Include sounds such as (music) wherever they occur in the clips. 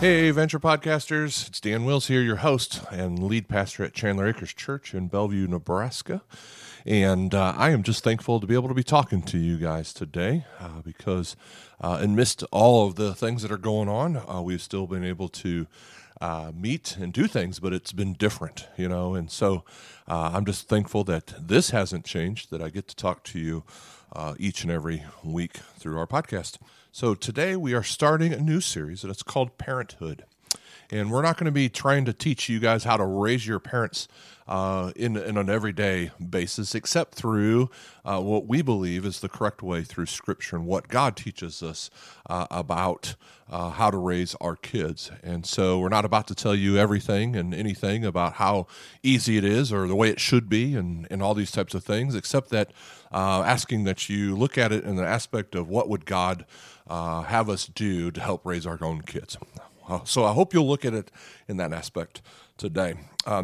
Hey, Venture Podcasters. It's Dan Wills here, your host and lead pastor at Chandler Acres Church in Bellevue, Nebraska. And uh, I am just thankful to be able to be talking to you guys today uh, because, uh, amidst all of the things that are going on, uh, we've still been able to uh, meet and do things, but it's been different, you know. And so uh, I'm just thankful that this hasn't changed, that I get to talk to you uh, each and every week through our podcast. So today we are starting a new series, and it's called Parenthood. And we're not going to be trying to teach you guys how to raise your parents uh, in, in an everyday basis, except through uh, what we believe is the correct way through Scripture and what God teaches us uh, about uh, how to raise our kids. And so we're not about to tell you everything and anything about how easy it is or the way it should be and, and all these types of things, except that uh, asking that you look at it in the aspect of what would God have us do to help raise our own kids. So I hope you'll look at it in that aspect today.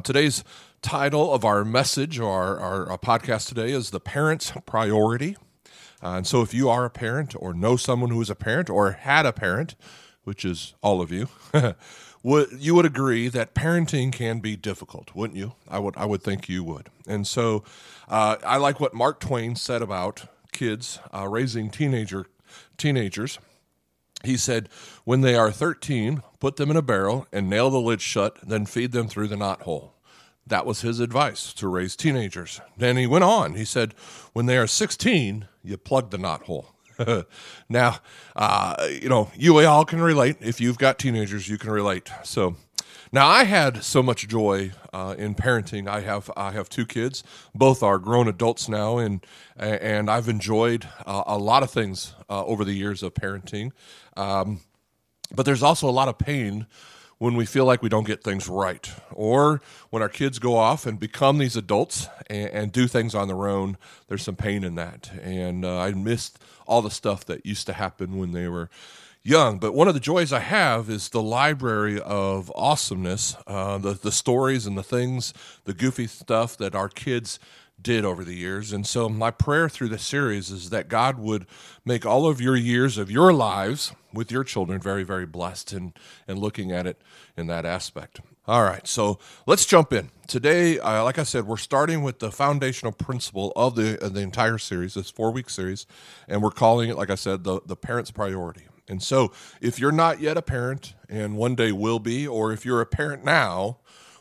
Today's title of our message or our, our, podcast today is The Parent's Priority. Uh, and so if you are a parent or know someone who is a parent or had a parent, which is all of you, (laughs) would you would agree that parenting can be difficult, wouldn't you? I would I would think you would. And so uh, I like what Mark Twain said about kids uh, raising teenager teenagers. He said, When they are 13, put them in a barrel and nail the lid shut, then feed them through the knothole. That was his advice to raise teenagers. Then he went on. He said, When they are 16, you plug the knothole. (laughs) now, uh, you know, you all can relate. If you've got teenagers, you can relate. So, now I had so much joy uh, in parenting. I have I have two kids. Both are grown adults now, and and I've enjoyed uh, a lot of things uh, over the years of parenting. Um, but there's also a lot of pain when we feel like we don't get things right, or when our kids go off and become these adults and, and do things on their own. There's some pain in that, and uh, I missed all the stuff that used to happen when they were young. But one of the joys I have is the library of awesomeness, uh, the the stories and the things, the goofy stuff that our kids did over the years. And so my prayer through the series is that God would make all of your years of your lives with your children very, very blessed and, and looking at it in that aspect. All right, so let's jump in. Today, uh, like I said, we're starting with the foundational principle of the, of the entire series, this four week series, and we're calling it, like I said, the, the parent's priority. And so, if you're not yet a parent and one day will be, or if you're a parent now,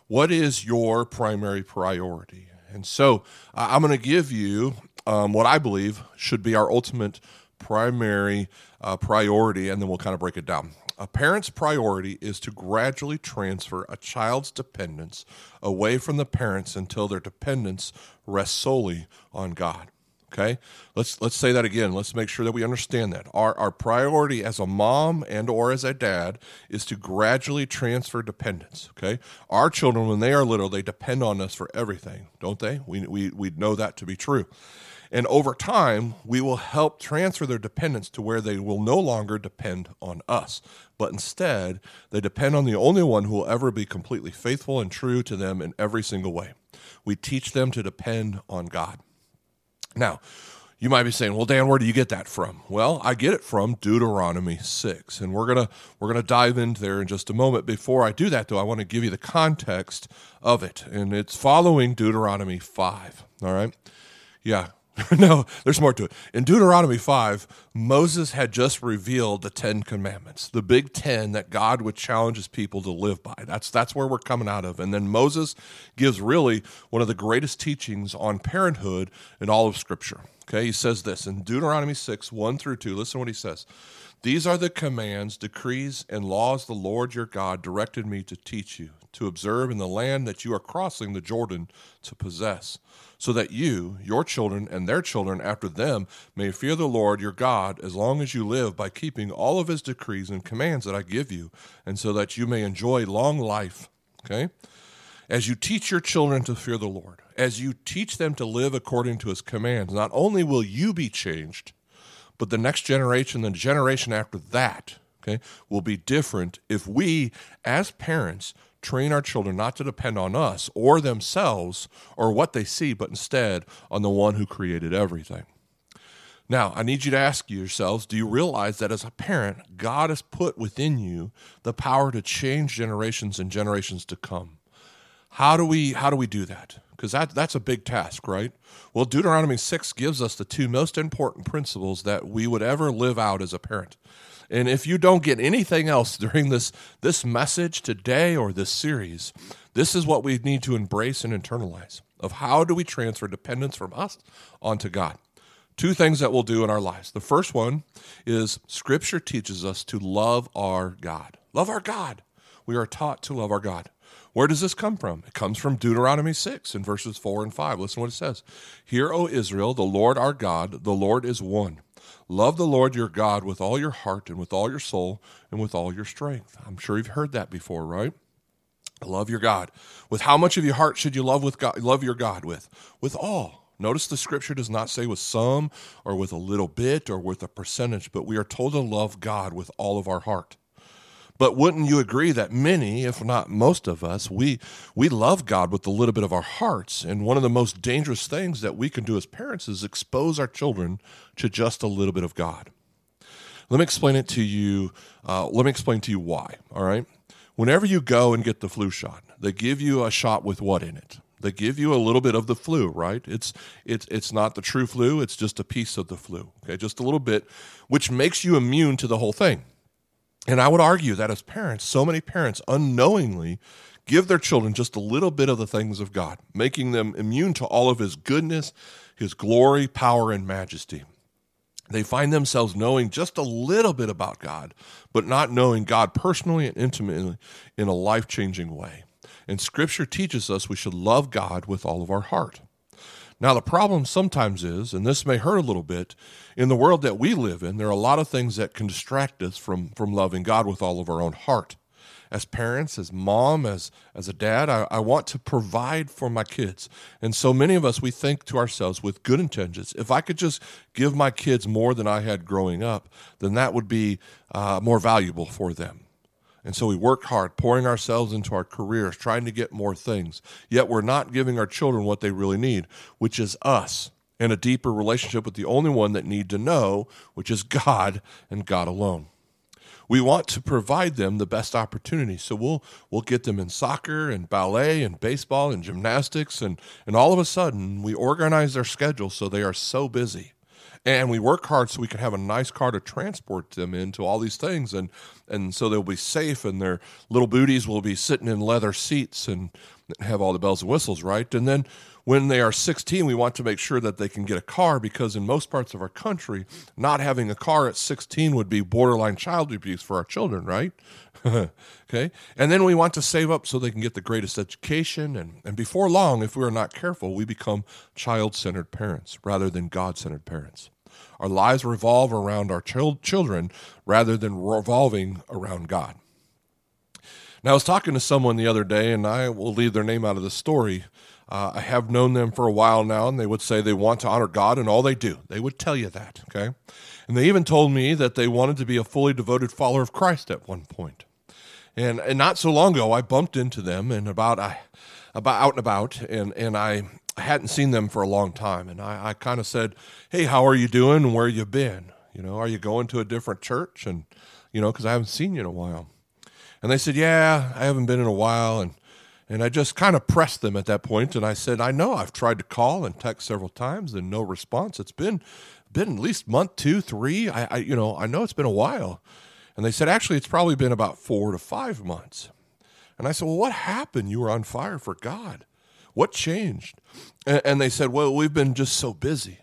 what is your primary priority? And so, I'm going to give you um, what I believe should be our ultimate primary uh, priority, and then we'll kind of break it down. A parent's priority is to gradually transfer a child's dependence away from the parents until their dependence rests solely on God. Okay, let's let's say that again. Let's make sure that we understand that our our priority as a mom and or as a dad is to gradually transfer dependence. Okay, our children when they are little they depend on us for everything, don't they? We we we know that to be true. And over time, we will help transfer their dependence to where they will no longer depend on us, but instead, they depend on the only one who will ever be completely faithful and true to them in every single way. We teach them to depend on God. Now, you might be saying, "Well, Dan, where do you get that from?" Well, I get it from Deuteronomy 6, and we're going to we're going to dive into there in just a moment. Before I do that though, I want to give you the context of it, and it's following Deuteronomy 5, all right? Yeah, (laughs) no, there's more to it. In Deuteronomy 5, Moses had just revealed the 10 commandments, the big 10 that God would challenge his people to live by. That's that's where we're coming out of. And then Moses gives really one of the greatest teachings on parenthood in all of scripture. Okay? He says this in Deuteronomy 6, 1 through 2. Listen to what he says. These are the commands, decrees, and laws the Lord your God directed me to teach you, to observe in the land that you are crossing the Jordan to possess so that you, your children, and their children after them may fear the Lord your God as long as you live by keeping all of his decrees and commands that I give you, and so that you may enjoy long life. Okay? as you teach your children to fear the Lord, as you teach them to live according to his commands, not only will you be changed, but the next generation, the generation after that, okay, will be different if we, as parents, train our children not to depend on us or themselves or what they see, but instead on the one who created everything. Now, I need you to ask yourselves do you realize that as a parent, God has put within you the power to change generations and generations to come? How do we how do we do that? Because that, that's a big task, right? Well, Deuteronomy 6 gives us the two most important principles that we would ever live out as a parent. And if you don't get anything else (laughs) during this, this message today or this series, this is what we need to embrace and internalize of how do we transfer dependence from us onto God. Two things that we'll do in our lives. The first one is Scripture teaches us to love our God. Love our God. We are taught to love our God. Where does this come from? It comes from Deuteronomy 6 in verses 4 and 5. Listen what it says Hear, O Israel, the Lord our God, the Lord is one. Love the Lord your God with all your heart and with all your soul and with all your strength. I'm sure you've heard that before, right? Love your God. With how much of your heart should you love with God, love your God with? With all. Notice the scripture does not say with some or with a little bit or with a percentage, but we are told to love God with all of our heart. But wouldn't you agree that many, if not most of us, we we love God with a little bit of our hearts, and one of the most dangerous things that we can do as parents is expose our children to just a little bit of God. Let me explain it to you. Uh, let me explain to you why. All right. Whenever you go and get the flu shot, they give you a shot with what in it? They give you a little bit of the flu, right? It's it's it's not the true flu, it's just a piece of the flu. Okay, just a little bit, which makes you immune to the whole thing. And I would argue that as parents, so many parents unknowingly give their children just a little bit of the things of God, making them immune to all of His goodness, His glory, power, and majesty. They find themselves knowing just a little bit about God, but not knowing God personally and intimately in a life changing way. And Scripture teaches us we should love God with all of our heart. Now, the problem sometimes is, and this may hurt a little bit, in the world that we live in, there are a lot of things that can distract us from, from loving God with all of our own heart. As parents, as mom, as, as a dad, I, I want to provide for my kids. And so many of us, we think to ourselves with good intentions if I could just give my kids more than I had growing up, then that would be uh, more valuable for them. And so we work hard, pouring ourselves into our careers, trying to get more things. Yet we're not giving our children what they really need, which is us and a deeper relationship with the only one that need to know, which is God and God alone. We want to provide them the best opportunity. So we'll we'll get them in soccer and ballet and baseball and gymnastics and and all of a sudden we organize their schedule so they are so busy and we work hard so we can have a nice car to transport them into all these things. And and so they'll be safe and their little booties will be sitting in leather seats and have all the bells and whistles right? And then when they are 16 we want to make sure that they can get a car because in most parts of our country not having a car at 16 would be borderline child abuse for our children right? (laughs) Okay? And then we want to save up so they can get the greatest education. And, and before long if we are not careful we become child-centered parents rather than god-centered parents our lives revolve around our ch- children rather than revolving around God. Now, I was talking to someone the other day, and I will leave their name out of the story. Uh, I have known them for a while now, and they would say they want to honor God in all they do. They would tell you that, okay? And they even told me that they wanted to be a fully devoted follower of Christ at one point. And, and not so long ago, I bumped into them and about I, about out and about, and and I I hadn't seen them for a long time, and I, I kind of said, "Hey, how are you doing? Where you been? You know, are you going to a different church?" And you know, because I haven't seen you in a while. And they said, "Yeah, I haven't been in a while." And and I just kind of pressed them at that point, and I said, "I know I've tried to call and text several times, and no response. It's been been at least month two, three. I, I you know I know it's been a while." And they said, "Actually, it's probably been about four to five months." And I said, "Well, what happened? You were on fire for God." What changed? And, and they said, Well, we've been just so busy.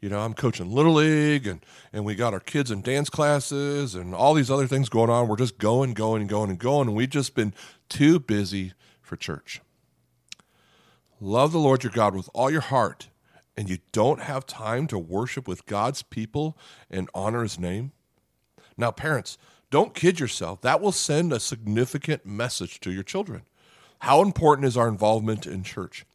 You know, I'm coaching Little League and, and we got our kids in dance classes and all these other things going on. We're just going, going, and going and going. And we've just been too busy for church. Love the Lord your God with all your heart, and you don't have time to worship with God's people and honor his name? Now, parents, don't kid yourself. That will send a significant message to your children. How important is our involvement in church?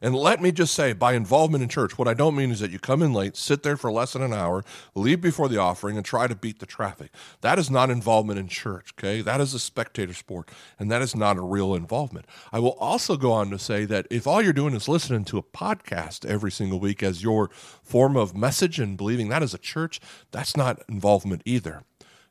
And let me just say, by involvement in church, what I don't mean is that you come in late, sit there for less than an hour, leave before the offering, and try to beat the traffic. That is not involvement in church, okay? That is a spectator sport, and that is not a real involvement. I will also go on to say that if all you're doing is listening to a podcast every single week as your form of message and believing that is a church, that's not involvement either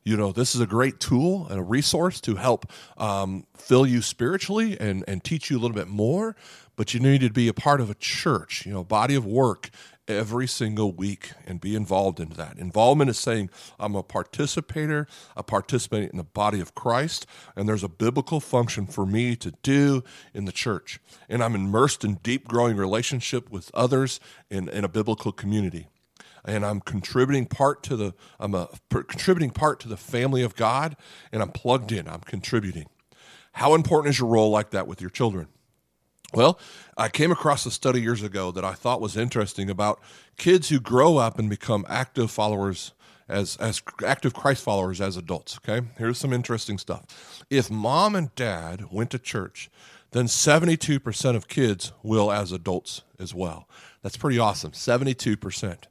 you know this is a great tool and a resource to help um, fill you spiritually and, and teach you a little bit more but you need to be a part of a church, you know, body of work every single week and be involved in that. Involvement is saying, I'm a participator, a participant in the body of Christ, and there's a biblical function for me to do in the church. And I'm immersed in deep growing relationship with others in, in a biblical community. And I'm contributing part to the I'm a contributing part to the family of God, and I'm plugged in. I'm contributing. How important is your role like that with your children? Well, I came across a study years ago that I thought was interesting about kids who grow up and become active followers as as active Christ followers as adults, okay? Here's some interesting stuff. If mom and dad went to church, then 72% of kids will as adults as well. That's pretty awesome. 72%.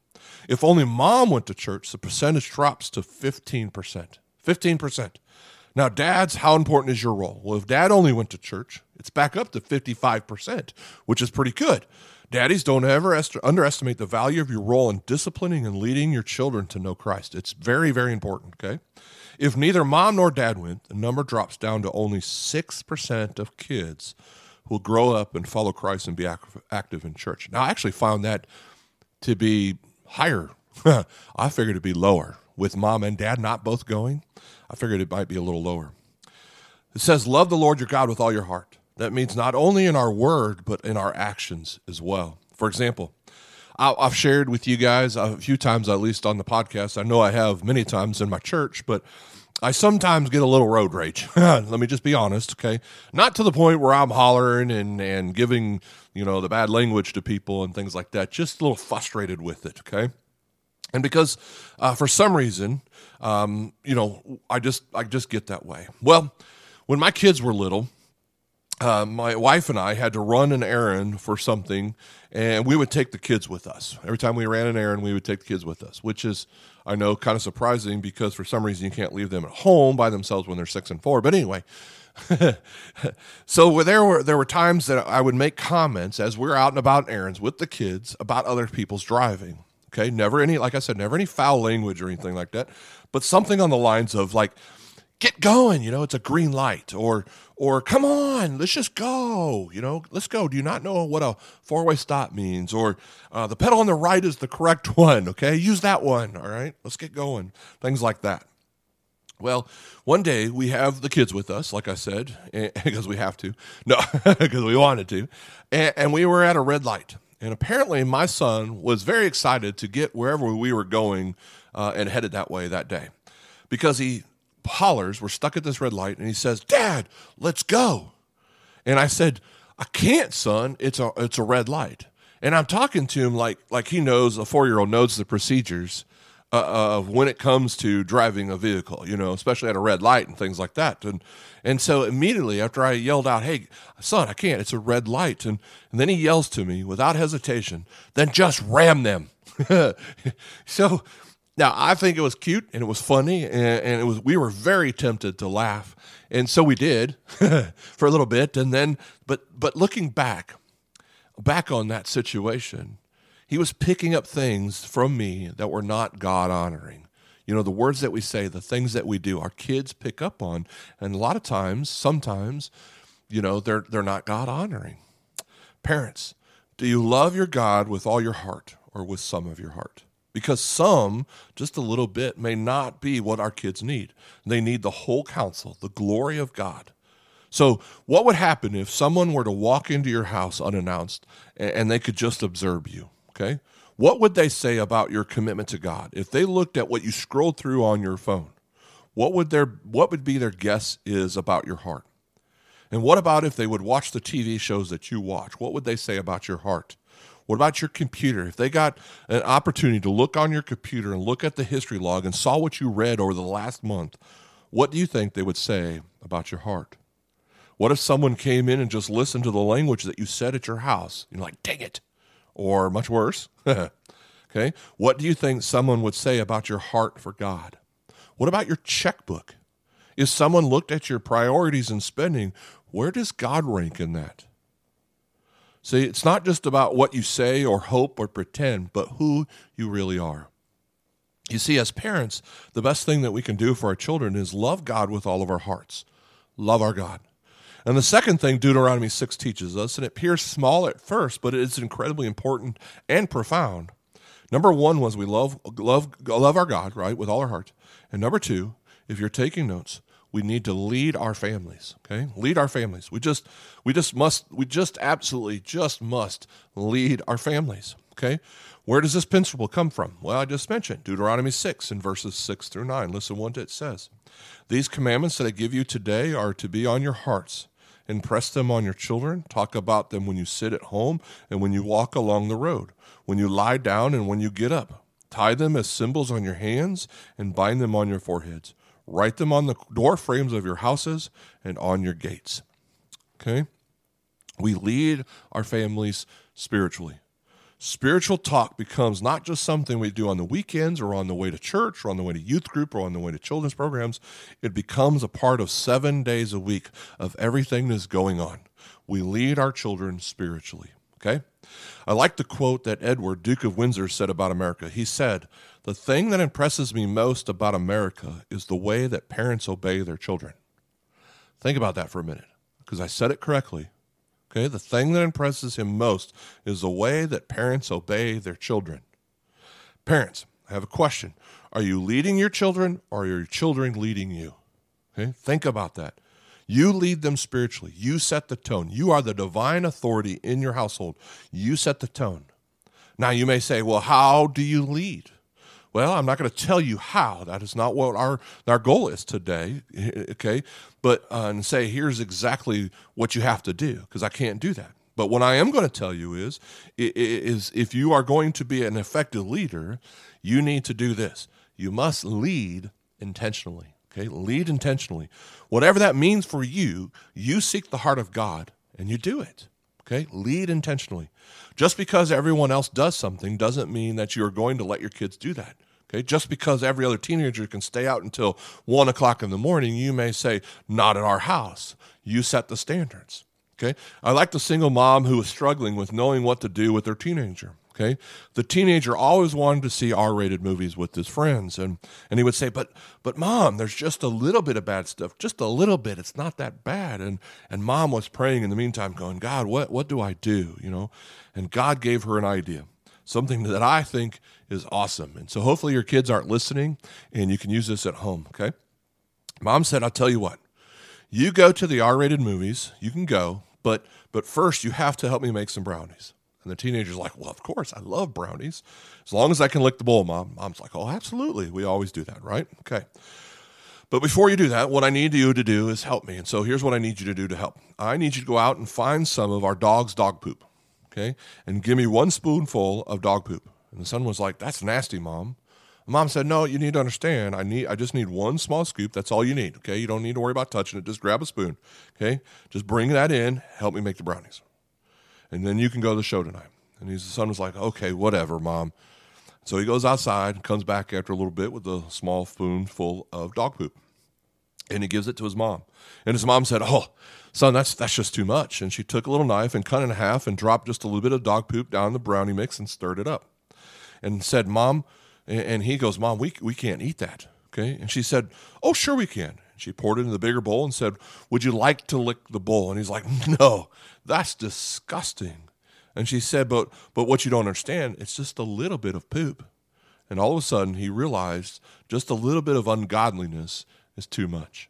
If only mom went to church, the percentage drops to 15%. 15%. Now, dads, how important is your role? Well, if dad only went to church, it's back up to 55%, which is pretty good. Daddies, don't ever est- underestimate the value of your role in disciplining and leading your children to know Christ. It's very, very important, okay? If neither mom nor dad went, the number drops down to only 6% of kids who will grow up and follow Christ and be active in church. Now, I actually found that to be higher. (laughs) I figured it'd be lower with mom and dad not both going. I figured it might be a little lower. It says, Love the Lord your God with all your heart. That means not only in our word, but in our actions as well. For example, I've shared with you guys a few times, at least on the podcast. I know I have many times in my church, but I sometimes get a little road rage. (laughs) Let me just be honest, okay? Not to the point where I'm hollering and, and giving, you know, the bad language to people and things like that. Just a little frustrated with it, okay? And because uh, for some reason, um, you know, I just I just get that way. Well, when my kids were little, uh, my wife and I had to run an errand for something, and we would take the kids with us. Every time we ran an errand, we would take the kids with us, which is, I know, kind of surprising because for some reason you can't leave them at home by themselves when they're six and four. But anyway, (laughs) so there were there were times that I would make comments as we are out and about errands with the kids about other people's driving. Okay, never any, like I said, never any foul language or anything like that, but something on the lines of like, "Get going," you know, it's a green light, or or "Come on, let's just go," you know, let's go. Do you not know what a four way stop means? Or uh, the pedal on the right is the correct (laughs) one. Okay, use that one. All right, let's get going. Things like that. Well, one day we have the kids with us, like I said, (laughs) because we have to. No, (laughs) because we wanted to. And, and, we were at a red light. And apparently, my son was very excited to get wherever we were going uh, and headed that way that day because he hollers, we're stuck at this red light, and he says, Dad, let's go. And I said, I can't, son. It's a, it's a red light. And I'm talking to him like, like he knows, a four year old knows the procedures uh, of when it comes to driving a vehicle, you know, especially at a red light and things like that. And and so immediately after I yelled out, "Hey, son, I can't! It's a red light," and, and then he yells to me without hesitation, "Then just ram them." (laughs) so now I think it was cute and it was funny and, and it was we were very tempted to laugh, and so we did (laughs) for a little bit, and then but but looking back, back on that situation he was picking up things from me that were not God honoring. You know, the words that we say, the things that we do, our kids pick up on. And a lot of times, sometimes, you know, they're, they're not God honoring. Parents, do you love your God with all your heart or with some of your heart? Because some, just a little bit, may not be what our kids need. They need the whole counsel, the glory of God. So, what would happen if someone were to walk into your house unannounced and they could just observe you? Okay. What would they say about your commitment to God if they looked at what you scrolled through on your phone? What would their what would be their guess is about your heart? And what about if they would watch the TV shows that you watch? What would they say about your heart? What about your computer? If they got an opportunity to look on your computer and look at the history log and saw what you read over the last month, what do you think they would say about your heart? What if someone came in and just listened to the language that you said at your house? You're like, dang it. Or much worse. (laughs) okay. What do you think someone would say about your heart for God? What about your checkbook? If someone looked at your priorities and spending, where does God rank in that? See, it's not just about what you say or hope or pretend, but who you really are. You see, as parents, the best thing that we can do for our children is love God with all of our hearts. Love our God. And the second thing Deuteronomy 6 teaches us, and it appears small at first, but it's incredibly important and profound. Number one was we love, love, love our God, right, with all our heart. And number two, if you're taking notes, we need to lead our families okay? Lead our families. We just we just must we just absolutely just must lead our families okay? Where does this principle come from? Well i just mentioned deuteronomy 6 in verses 6 through 9 listen what it says. These commandments that i give you today are to be on your hearts. Impress them on your children. Talk about them when you sit at home and when you walk along the road when you lie down and when you get up. Tie them as symbols on your hands and bind them on your foreheads Write them on the door frames of your houses and on your gates. Okay? We lead our families spiritually. Spiritual talk becomes not just something we do on the weekends or on the way to church or on the way to youth group or on the way to children's programs. It becomes a part of seven days a week of everything that's going on. We lead our children spiritually. Okay? I like the quote that Edward, Duke of Windsor, said about America. He said, The thing that impresses me most about America is the way that parents obey their children. Think about that for a minute, because I said it correctly. Okay, the thing that impresses him most is the way that parents obey their children. Parents, I have a question. Are you leading your children or are your children leading you? Okay, think about that. You lead them spiritually. You set the tone. You are the divine authority in your household. You set the tone. Now, you may say, well, how do you lead? Well, I'm not going to tell you how. That is not what our, our goal is today. (laughs) Okay. But, uh, and say, here's exactly what you have to do, because I can't do that. But what I am going to tell you is, is if you are going to be an effective leader, you need to do this. You must lead intentionally. Okay, lead intentionally. Whatever that means for you, you seek the heart of God and you do it. Okay, lead intentionally. Just because everyone else does something doesn't mean that you're going to let your kids do that. Okay, just because every other teenager can stay out until one o'clock in the morning, you may say, Not at our house. You set the standards. Okay, I like the single mom who is struggling with knowing what to do with their teenager. Okay. The teenager always wanted to see R rated movies with his friends. And, and he would say, but, but mom, there's just a little bit of bad stuff, just a little bit. It's not that bad. And, and mom was praying in the meantime, going, God, what, what do I do? You know, and God gave her an idea, something that I think is awesome. And so hopefully your kids aren't listening and you can use this at home. Okay. Mom said, I'll tell you what, you go to the R rated movies, you can go, but, but first you have to help me make some brownies. And the teenager's like, Well, of course, I love brownies. As long as I can lick the bowl, mom. Mom's like, Oh, absolutely. We always do that, right? Okay. But before you do that, what I need you to do is help me. And so here's what I need you to do to help. I need you to go out and find some of our dog's dog poop, okay? And give me one spoonful of dog poop. And the son was like, That's nasty, mom. Mom said, "No, you need to understand. I need. I just need one small scoop. That's all you need. Okay, you don't need to worry about touching it. Just grab a spoon. Okay, just bring that in. Help me make the brownies." And then you can go to the show tonight. And his son was like, okay, whatever, mom. So he goes outside comes back after a little bit with a small spoonful of dog poop. And he gives it to his mom. And his mom said, Oh, son, that's that's just too much. And she took a little knife and cut it in half and dropped just a little bit of dog poop down the brownie mix and stirred it up. And said, Mom, and he goes, Mom, we we can't eat that. Okay. And she said, Oh, sure we can. She poured it in the bigger bowl and said, Would you like to lick the bowl? And he's like, No, that's disgusting. And she said, But but what you don't understand, it's just a little bit of poop. And all of a sudden he realized just a little bit of ungodliness is too much.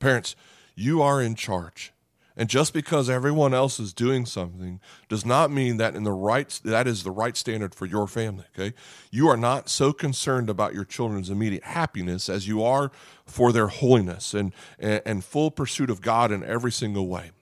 Parents, you are in charge. And just because everyone else is doing something does not mean that in the right that is the right standard for your family, okay? You are not so concerned about your children's immediate happiness as you are for their holiness and, and, and full pursuit of God in every single way.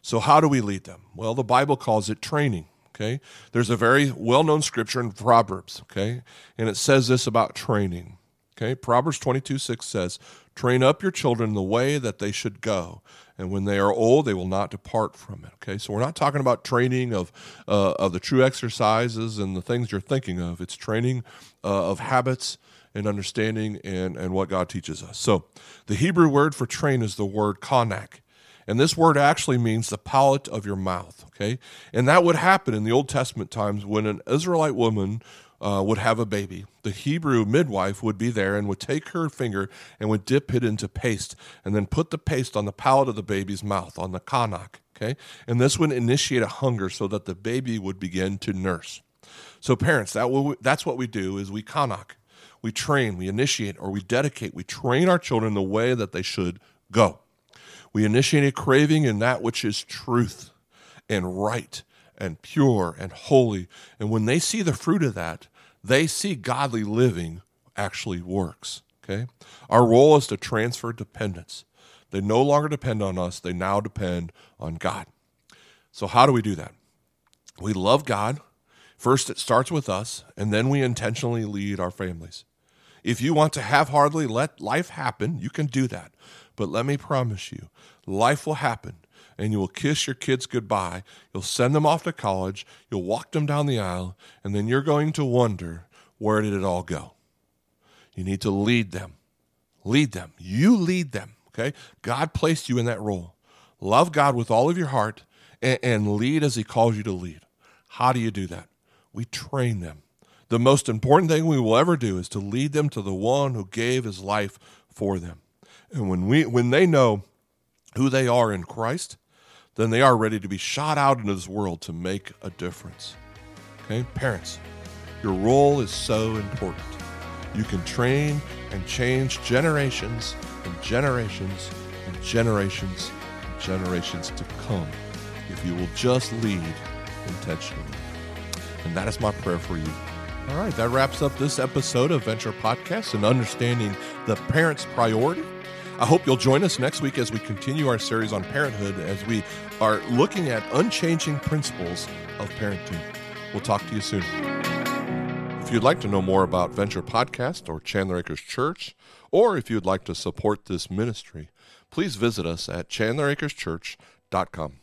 So how do we lead them? Well, the Bible calls it training, okay? There's a very well-known scripture in Proverbs, okay? And it says this about training. Okay, Proverbs 22 6 says, Train up your children in the way that they should go, and when they are old, they will not depart from it. Okay, so we're not talking about training of, uh, of the true exercises and the things you're thinking of. It's training uh, of habits and understanding and, and what God teaches us. So the Hebrew word for train is the word kanak. And this word actually means the palate of your mouth, okay? And that would happen in the Old Testament times when an Israelite woman uh, would have a baby. The Hebrew midwife would be there and would take her finger and would dip it into paste and then put the paste on the palate of the baby's mouth, on the kanak, okay? And this would initiate a hunger so that the baby would begin to nurse. So parents, that will, that's what we do is we kanak. We train, we initiate, or we dedicate, we train our children the way that they should go. We initiate a craving in that which is truth and right and pure and holy. And when they see the fruit of that, they see godly living actually works. Okay? Our role is to transfer dependence. They no longer depend on us, they now depend on God. So, how do we do that? We love God. First, it starts with us, and then we intentionally lead our families. If you want to have hardly let life happen, you can do that. But let me promise you, life will happen and you will kiss your kids goodbye. You'll send them off to college. You'll walk them down the aisle, and then you're going to wonder where did it all go? You need to lead them. Lead them. You lead them. Okay? God placed you in that role. Love God with all of your heart and, and lead as He calls you to lead. How do you do that? We train them. The most important thing we will ever do is to lead them to the one who gave his life for them. And when we when they know who they are in Christ, then they are ready to be shot out into this world to make a difference. Okay, parents, your role is so important. You can train and change generations and generations and generations and generations to come if you will just lead intentionally. And that is my prayer for you. All right, that wraps up this episode of Venture Podcast and understanding the parent's priority I hope you'll join us next week as we continue our series on parenthood as we are looking at unchanging principles of parenting. We'll talk to you soon. If you'd like to know more about Venture Podcast or Chandler Acres Church, or if you'd like to support this ministry, please visit us at chandleracreschurch.com.